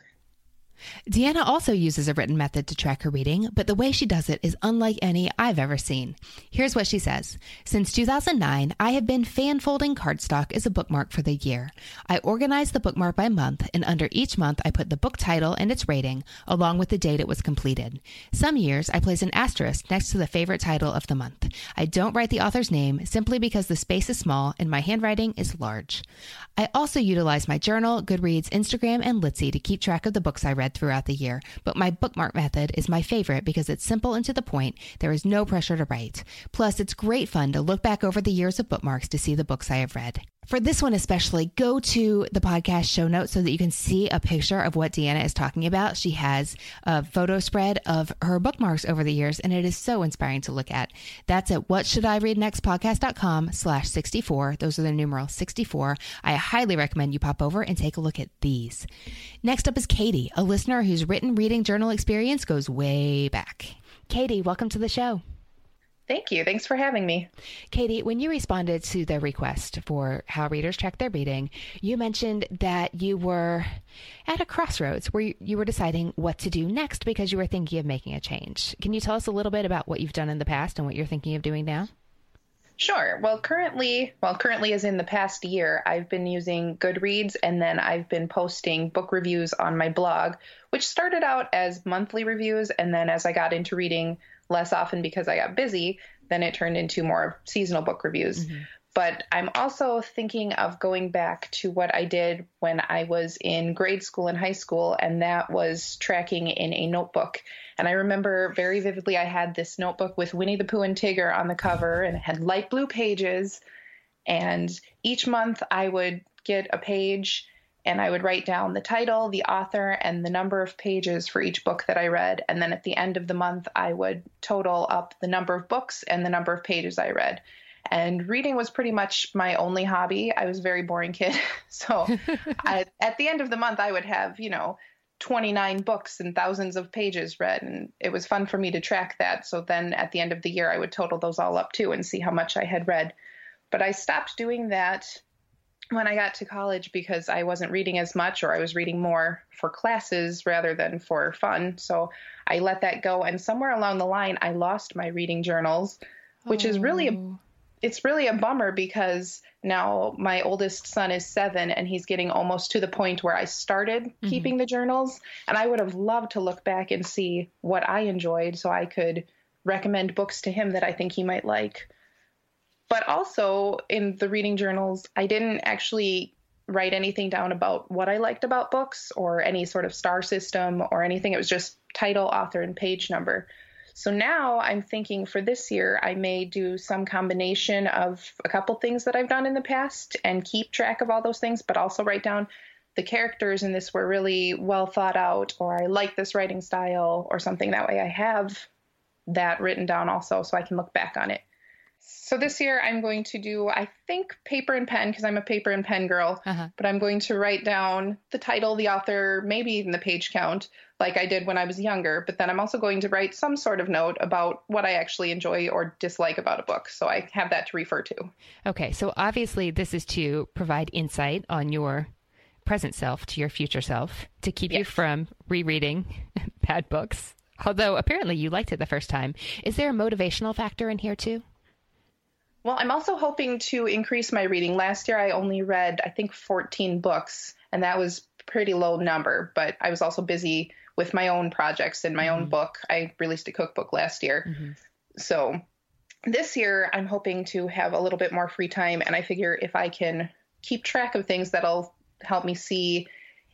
Deanna also uses a written method to track her reading, but the way she does it is unlike any I've ever seen. Here's what she says Since 2009, I have been fan folding cardstock as a bookmark for the year. I organize the bookmark by month, and under each month, I put the book title and its rating, along with the date it was completed. Some years, I place an asterisk next to the favorite title of the month. I don't write the author's name simply because the space is small and my handwriting is large. I also utilize my journal, Goodreads, Instagram, and Litsy to keep track of the books I read throughout the year, but my bookmark method is my favorite because it's simple and to the point. There is no pressure to write. Plus, it's great fun to look back over the years of bookmarks to see the books I have read. For this one especially, go to the podcast show notes so that you can see a picture of what Deanna is talking about. She has a photo spread of her bookmarks over the years, and it is so inspiring to look at. That's at what should I read next podcast.com slash 64. Those are the numeral 64. I highly recommend you pop over and take a look at these. Next up is Katie, a listener whose written reading journal experience goes way back. Katie, welcome to the show. Thank you. Thanks for having me. Katie, when you responded to the request for how readers track their reading, you mentioned that you were at a crossroads where you were deciding what to do next because you were thinking of making a change. Can you tell us a little bit about what you've done in the past and what you're thinking of doing now? Sure. Well, currently, well, currently as in the past year, I've been using Goodreads and then I've been posting book reviews on my blog, which started out as monthly reviews and then as I got into reading less often because I got busy, then it turned into more seasonal book reviews. Mm-hmm. But I'm also thinking of going back to what I did when I was in grade school and high school, and that was tracking in a notebook. And I remember very vividly I had this notebook with Winnie the Pooh and Tigger on the cover, and it had light blue pages. And each month I would get a page and I would write down the title, the author, and the number of pages for each book that I read. And then at the end of the month, I would total up the number of books and the number of pages I read. And reading was pretty much my only hobby. I was a very boring kid. So I, at the end of the month, I would have, you know, 29 books and thousands of pages read. And it was fun for me to track that. So then at the end of the year, I would total those all up too and see how much I had read. But I stopped doing that when I got to college because I wasn't reading as much or I was reading more for classes rather than for fun. So I let that go. And somewhere along the line, I lost my reading journals, which oh. is really a, oh. it's really a bummer because now my oldest son is seven and he's getting almost to the point where I started mm-hmm. keeping the journals. And I would have loved to look back and see what I enjoyed so I could recommend books to him that I think he might like. But also in the reading journals, I didn't actually write anything down about what I liked about books or any sort of star system or anything. It was just title, author, and page number. So now I'm thinking for this year, I may do some combination of a couple things that I've done in the past and keep track of all those things, but also write down the characters in this were really well thought out, or I like this writing style, or something. That way I have that written down also so I can look back on it. So this year I'm going to do, I think, paper and pen because I'm a paper and pen girl. Uh-huh. But I'm going to write down the title, the author, maybe even the page count, like I did when I was younger. But then I'm also going to write some sort of note about what I actually enjoy or dislike about a book. So I have that to refer to. Okay. So obviously, this is to provide insight on your present self to your future self to keep yes. you from rereading bad books. Although apparently you liked it the first time. Is there a motivational factor in here too? Well, I'm also hoping to increase my reading. Last year, I only read, I think, 14 books, and that was pretty low number. But I was also busy with my own projects and my mm-hmm. own book. I released a cookbook last year, mm-hmm. so this year I'm hoping to have a little bit more free time, and I figure if I can keep track of things, that'll help me see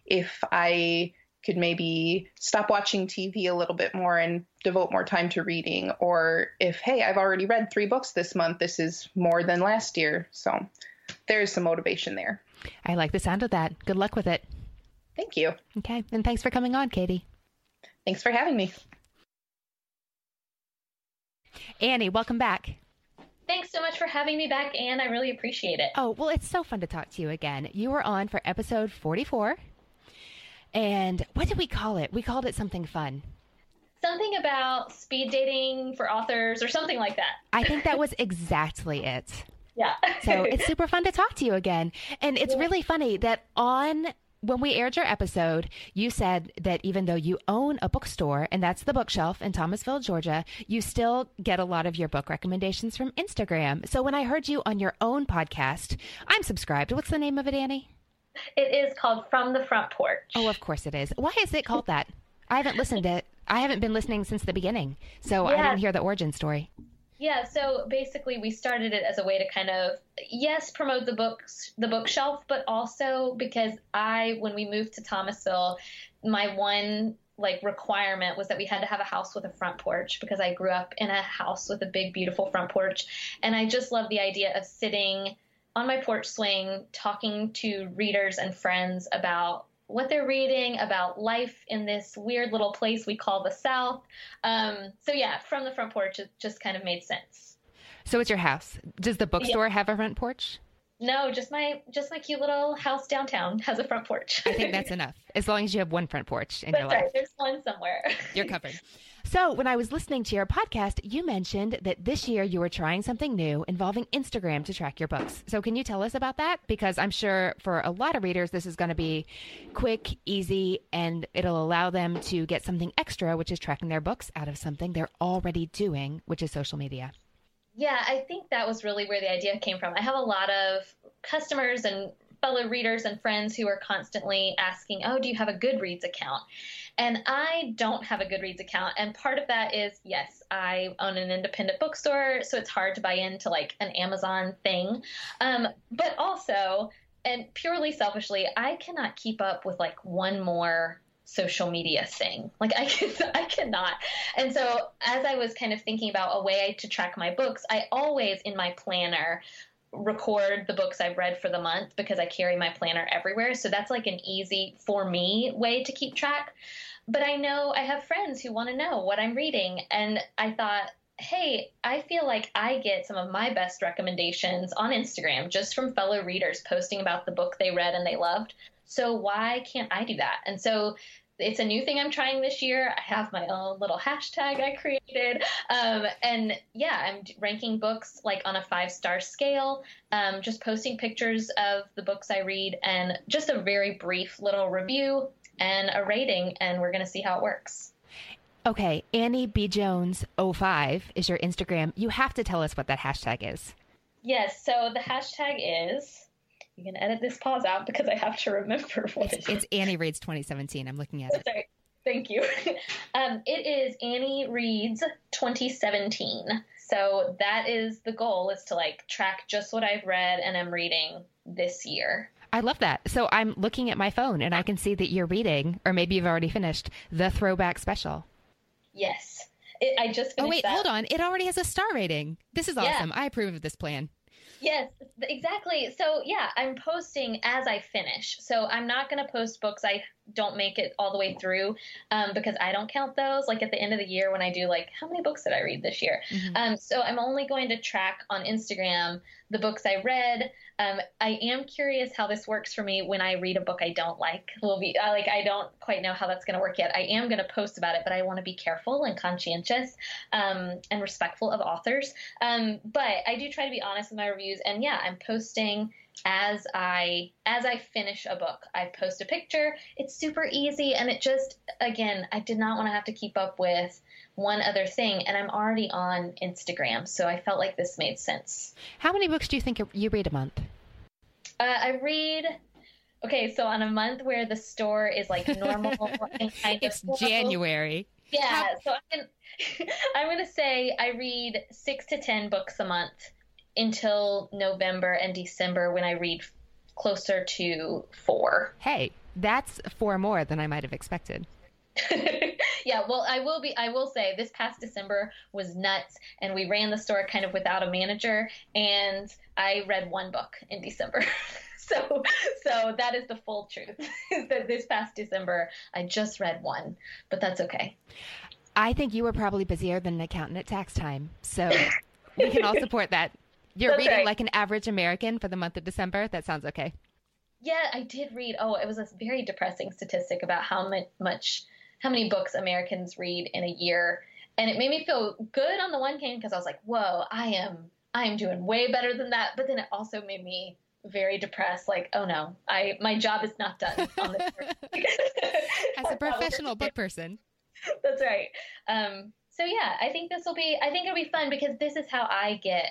if I could maybe stop watching TV a little bit more and devote more time to reading. Or if, hey, I've already read three books this month, this is more than last year. So there's some motivation there. I like the sound of that. Good luck with it. Thank you. Okay. And thanks for coming on, Katie. Thanks for having me. Annie, welcome back. Thanks so much for having me back, Anne. I really appreciate it. Oh, well, it's so fun to talk to you again. You were on for episode 44. And what did we call it? We called it something fun. Something about speed dating for authors or something like that. I think that was exactly it. Yeah. so it's super fun to talk to you again. And it's yeah. really funny that on when we aired your episode, you said that even though you own a bookstore, and that's the bookshelf in Thomasville, Georgia, you still get a lot of your book recommendations from Instagram. So when I heard you on your own podcast, I'm subscribed. What's the name of it, Annie? It is called From the Front Porch. Oh, of course it is. Why is it called that? I haven't listened to it. I haven't been listening since the beginning, so yeah. I didn't hear the origin story. Yeah, so basically we started it as a way to kind of yes, promote the books the bookshelf, but also because I when we moved to Thomasville, my one like requirement was that we had to have a house with a front porch because I grew up in a house with a big beautiful front porch and I just love the idea of sitting on my porch swing talking to readers and friends about what they're reading, about life in this weird little place we call the South. Um, so, yeah, from the front porch, it just kind of made sense. So, it's your house. Does the bookstore yeah. have a front porch? No, just my just my cute little house downtown has a front porch. I think that's enough. As long as you have one front porch in that's your life. Right. There's one somewhere. You're covered. So, when I was listening to your podcast, you mentioned that this year you were trying something new involving Instagram to track your books. So, can you tell us about that? Because I'm sure for a lot of readers, this is going to be quick, easy, and it'll allow them to get something extra, which is tracking their books out of something they're already doing, which is social media. Yeah, I think that was really where the idea came from. I have a lot of customers and fellow readers and friends who are constantly asking, Oh, do you have a Goodreads account? And I don't have a Goodreads account. And part of that is, yes, I own an independent bookstore, so it's hard to buy into like an Amazon thing. Um, but also, and purely selfishly, I cannot keep up with like one more social media thing. Like I can I cannot. And so as I was kind of thinking about a way to track my books, I always in my planner record the books I've read for the month because I carry my planner everywhere. So that's like an easy for me way to keep track. But I know I have friends who want to know what I'm reading. And I thought, hey, I feel like I get some of my best recommendations on Instagram just from fellow readers posting about the book they read and they loved. So why can't I do that? And so it's a new thing I'm trying this year. I have my own little hashtag I created. Um, and yeah, I'm ranking books like on a five star scale, um, just posting pictures of the books I read and just a very brief little review and a rating, and we're going to see how it works. Okay, Annie B. Jones 05 is your Instagram. You have to tell us what that hashtag is. Yes. So the hashtag is. You can edit this pause out because I have to remember what it's, it's Annie Reads 2017. I'm looking at it. Sorry. Thank you. um, it is Annie Reads 2017. So that is the goal is to like track just what I've read and am reading this year. I love that. So I'm looking at my phone and I can see that you're reading, or maybe you've already finished, the throwback special. Yes. It, I just Oh, wait, that. hold on. It already has a star rating. This is awesome. Yeah. I approve of this plan. Yes, exactly. So, yeah, I'm posting as I finish. So, I'm not going to post books I don't make it all the way through um, because I don't count those. Like at the end of the year when I do, like, how many books did I read this year? Mm-hmm. Um, so, I'm only going to track on Instagram the books I read. Um, I am curious how this works for me when I read a book I don't like. Will be uh, like I don't quite know how that's going to work yet. I am going to post about it, but I want to be careful and conscientious um, and respectful of authors. Um, but I do try to be honest with my reviews, and yeah, I'm posting as I as I finish a book. I post a picture. It's super easy and it just again, I did not want to have to keep up with one other thing and I'm already on Instagram, so I felt like this made sense. How many books do you think you read a month? Uh, I read Okay, so on a month where the store is like normal and kind it's of January. Yeah, How- so I'm, I'm going to say I read 6 to 10 books a month until November and December when I read closer to four. Hey, that's four more than I might have expected. yeah, well, I will be. I will say this past December was nuts, and we ran the store kind of without a manager, and I read one book in December. so, so that is the full truth. Is that this past December I just read one, but that's okay. I think you were probably busier than an accountant at tax time, so we can all support that. You're That's reading right. like an average American for the month of December. That sounds okay. Yeah, I did read. Oh, it was a very depressing statistic about how much, how many books Americans read in a year, and it made me feel good on the one hand because I was like, "Whoa, I am, I am doing way better than that." But then it also made me very depressed. Like, oh no, I my job is not done on this. As a professional book person. That's right. Um, so yeah, I think this will be. I think it'll be fun because this is how I get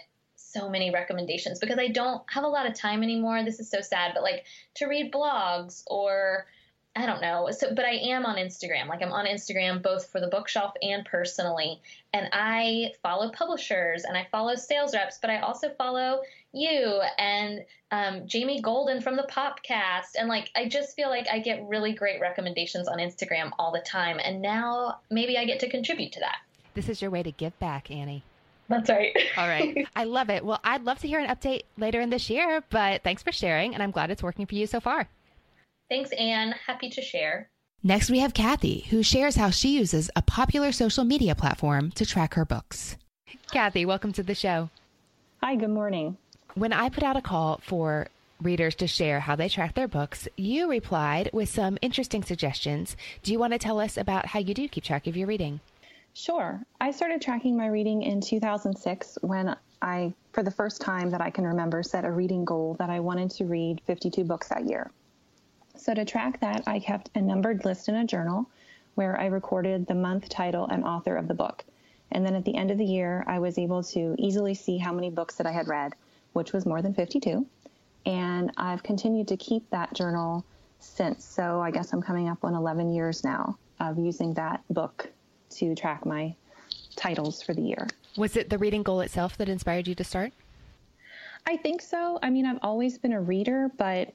so many recommendations because I don't have a lot of time anymore. This is so sad, but like to read blogs or I don't know. So, but I am on Instagram. Like I'm on Instagram both for the bookshelf and personally. And I follow publishers and I follow sales reps, but I also follow you and um, Jamie Golden from the Popcast. And like, I just feel like I get really great recommendations on Instagram all the time. And now maybe I get to contribute to that. This is your way to give back, Annie. That's right. All right. I love it. Well, I'd love to hear an update later in this year, but thanks for sharing, and I'm glad it's working for you so far. Thanks, Anne. Happy to share. Next, we have Kathy, who shares how she uses a popular social media platform to track her books. Kathy, welcome to the show. Hi, good morning. When I put out a call for readers to share how they track their books, you replied with some interesting suggestions. Do you want to tell us about how you do keep track of your reading? Sure. I started tracking my reading in 2006 when I, for the first time that I can remember, set a reading goal that I wanted to read 52 books that year. So to track that, I kept a numbered list in a journal where I recorded the month, title, and author of the book. And then at the end of the year, I was able to easily see how many books that I had read, which was more than 52. And I've continued to keep that journal since. So I guess I'm coming up on 11 years now of using that book to track my titles for the year. Was it the reading goal itself that inspired you to start? I think so. I mean, I've always been a reader, but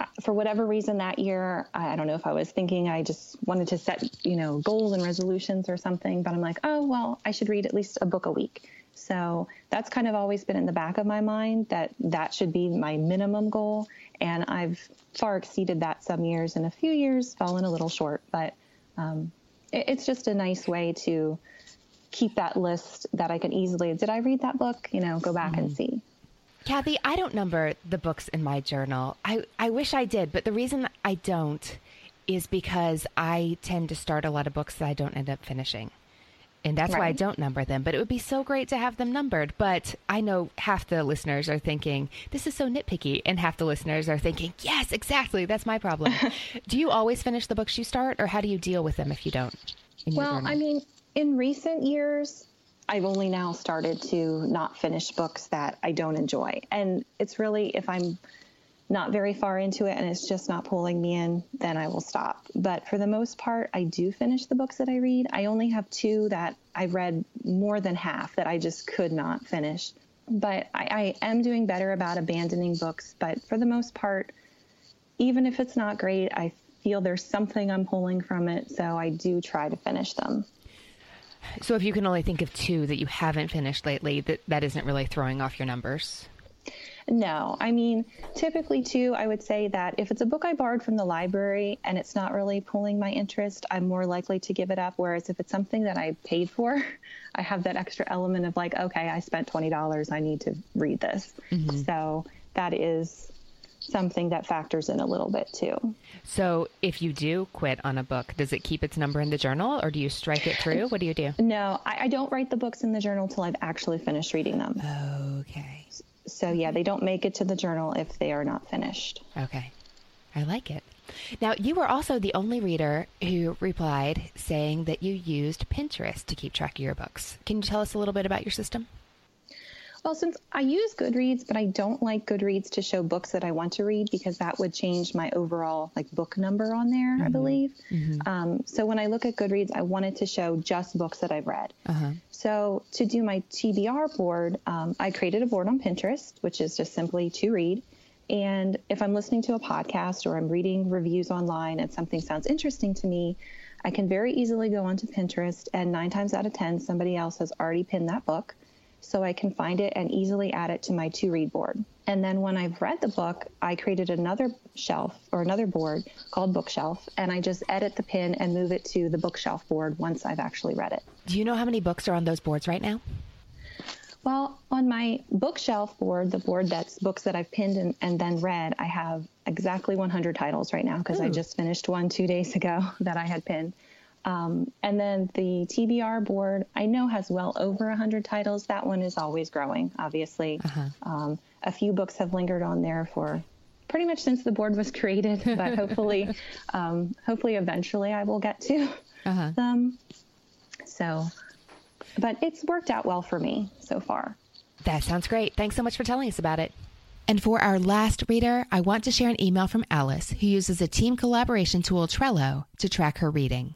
uh, for whatever reason that year, I don't know if I was thinking I just wanted to set, you know, goals and resolutions or something, but I'm like, oh, well, I should read at least a book a week. So that's kind of always been in the back of my mind that that should be my minimum goal. And I've far exceeded that some years and a few years fallen a little short, but um, it's just a nice way to keep that list that I can easily, did I read that book? You know, go back mm-hmm. and see. Kathy, I don't number the books in my journal. I, I wish I did, but the reason I don't is because I tend to start a lot of books that I don't end up finishing and that's right. why I don't number them. But it would be so great to have them numbered. But I know half the listeners are thinking, this is so nitpicky. And half the listeners are thinking, yes, exactly. That's my problem. do you always finish the books you start, or how do you deal with them if you don't? Well, I mean, in recent years, I've only now started to not finish books that I don't enjoy. And it's really if I'm not very far into it and it's just not pulling me in, then I will stop. But for the most part, I do finish the books that I read. I only have two that I've read more than half that I just could not finish. But I, I am doing better about abandoning books. But for the most part, even if it's not great, I feel there's something I'm pulling from it. So I do try to finish them. So if you can only think of two that you haven't finished lately, that, that isn't really throwing off your numbers. No, I mean, typically, too, I would say that if it's a book I borrowed from the library and it's not really pulling my interest, I'm more likely to give it up. Whereas if it's something that I paid for, I have that extra element of like, okay, I spent $20, I need to read this. Mm-hmm. So that is something that factors in a little bit too. So, if you do quit on a book, does it keep its number in the journal or do you strike it through? What do you do? No, I, I don't write the books in the journal till I've actually finished reading them. Okay. So, yeah, they don't make it to the journal if they are not finished. Okay. I like it. Now, you were also the only reader who replied saying that you used Pinterest to keep track of your books. Can you tell us a little bit about your system? Well, since I use Goodreads, but I don't like Goodreads to show books that I want to read because that would change my overall like book number on there, mm-hmm. I believe. Mm-hmm. Um, so when I look at Goodreads, I wanted to show just books that I've read. Uh-huh. So to do my TBR board, um, I created a board on Pinterest, which is just simply to read. And if I'm listening to a podcast or I'm reading reviews online and something sounds interesting to me, I can very easily go onto Pinterest, and nine times out of 10, somebody else has already pinned that book so I can find it and easily add it to my to read board. And then when I've read the book, I created another shelf or another board called Bookshelf, and I just edit the pin and move it to the bookshelf board once I've actually read it. Do you know how many books are on those boards right now? Well, on my bookshelf board, the board that's books that I've pinned and, and then read, I have exactly 100 titles right now because I just finished one two days ago that I had pinned. Um, and then the TBR board, I know has well over 100 titles. That one is always growing, obviously. Uh-huh. Um, a few books have lingered on there for pretty much since the board was created, but hopefully, um, hopefully eventually I will get to uh-huh. them. So, but it's worked out well for me so far. That sounds great. Thanks so much for telling us about it. And for our last reader, I want to share an email from Alice, who uses a team collaboration tool, Trello, to track her reading.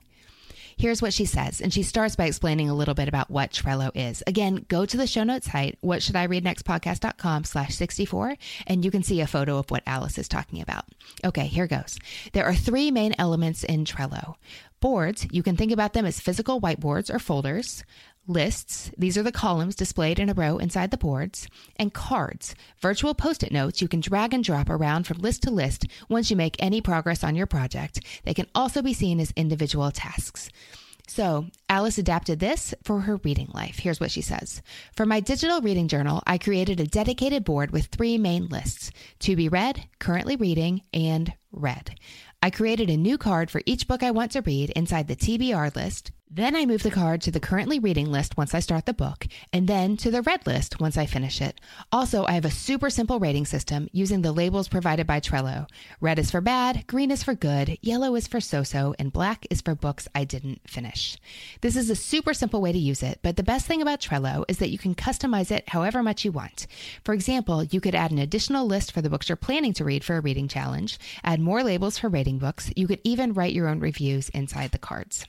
Here's what she says, and she starts by explaining a little bit about what Trello is. Again, go to the show notes site, what should I read next podcast.com slash 64, and you can see a photo of what Alice is talking about. Okay, here goes. There are three main elements in Trello. Boards, you can think about them as physical whiteboards or folders lists, these are the columns displayed in a row inside the boards, and cards, virtual post it notes you can drag and drop around from list to list once you make any progress on your project. They can also be seen as individual tasks. So, Alice adapted this for her reading life. Here's what she says For my digital reading journal, I created a dedicated board with three main lists to be read, currently reading, and read. I created a new card for each book I want to read inside the TBR list, then I move the card to the currently reading list once I start the book, and then to the read list once I finish it. Also, I have a super simple rating system using the labels provided by Trello. Red is for bad, green is for good, yellow is for so so, and black is for books I didn't finish. This is a super simple way to use it, but the best thing about Trello is that you can customize it however much you want. For example, you could add an additional list for the books you're planning to read for a reading challenge, add more labels for rating books, you could even write your own reviews inside the cards.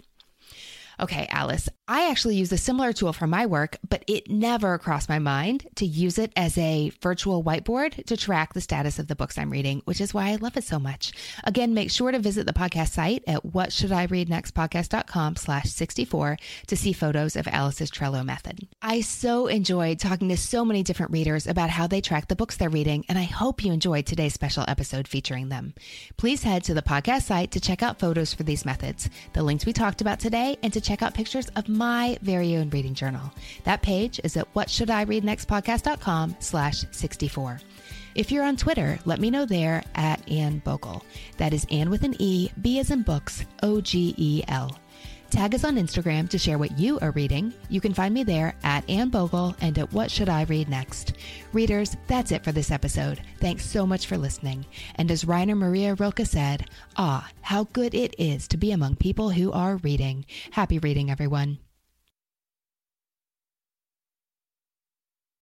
Okay, Alice, I actually use a similar tool for my work, but it never crossed my mind to use it as a virtual whiteboard to track the status of the books I'm reading, which is why I love it so much. Again, make sure to visit the podcast site at whatshouldireadnextpodcast.com slash 64 to see photos of Alice's Trello method. I so enjoyed talking to so many different readers about how they track the books they're reading, and I hope you enjoyed today's special episode featuring them. Please head to the podcast site to check out photos for these methods, the links we talked about today, and to check out pictures of my very own reading journal. That page is at whatshouldireadnextpodcast.com slash 64. If you're on Twitter, let me know there at Anne Bogel. That is Anne with an E, B as in books, O G E L. Tag us on Instagram to share what you are reading. You can find me there at Anne Bogel and at What Should I Read Next. Readers, that's it for this episode. Thanks so much for listening. And as Rainer Maria Rilke said, ah, how good it is to be among people who are reading. Happy reading, everyone.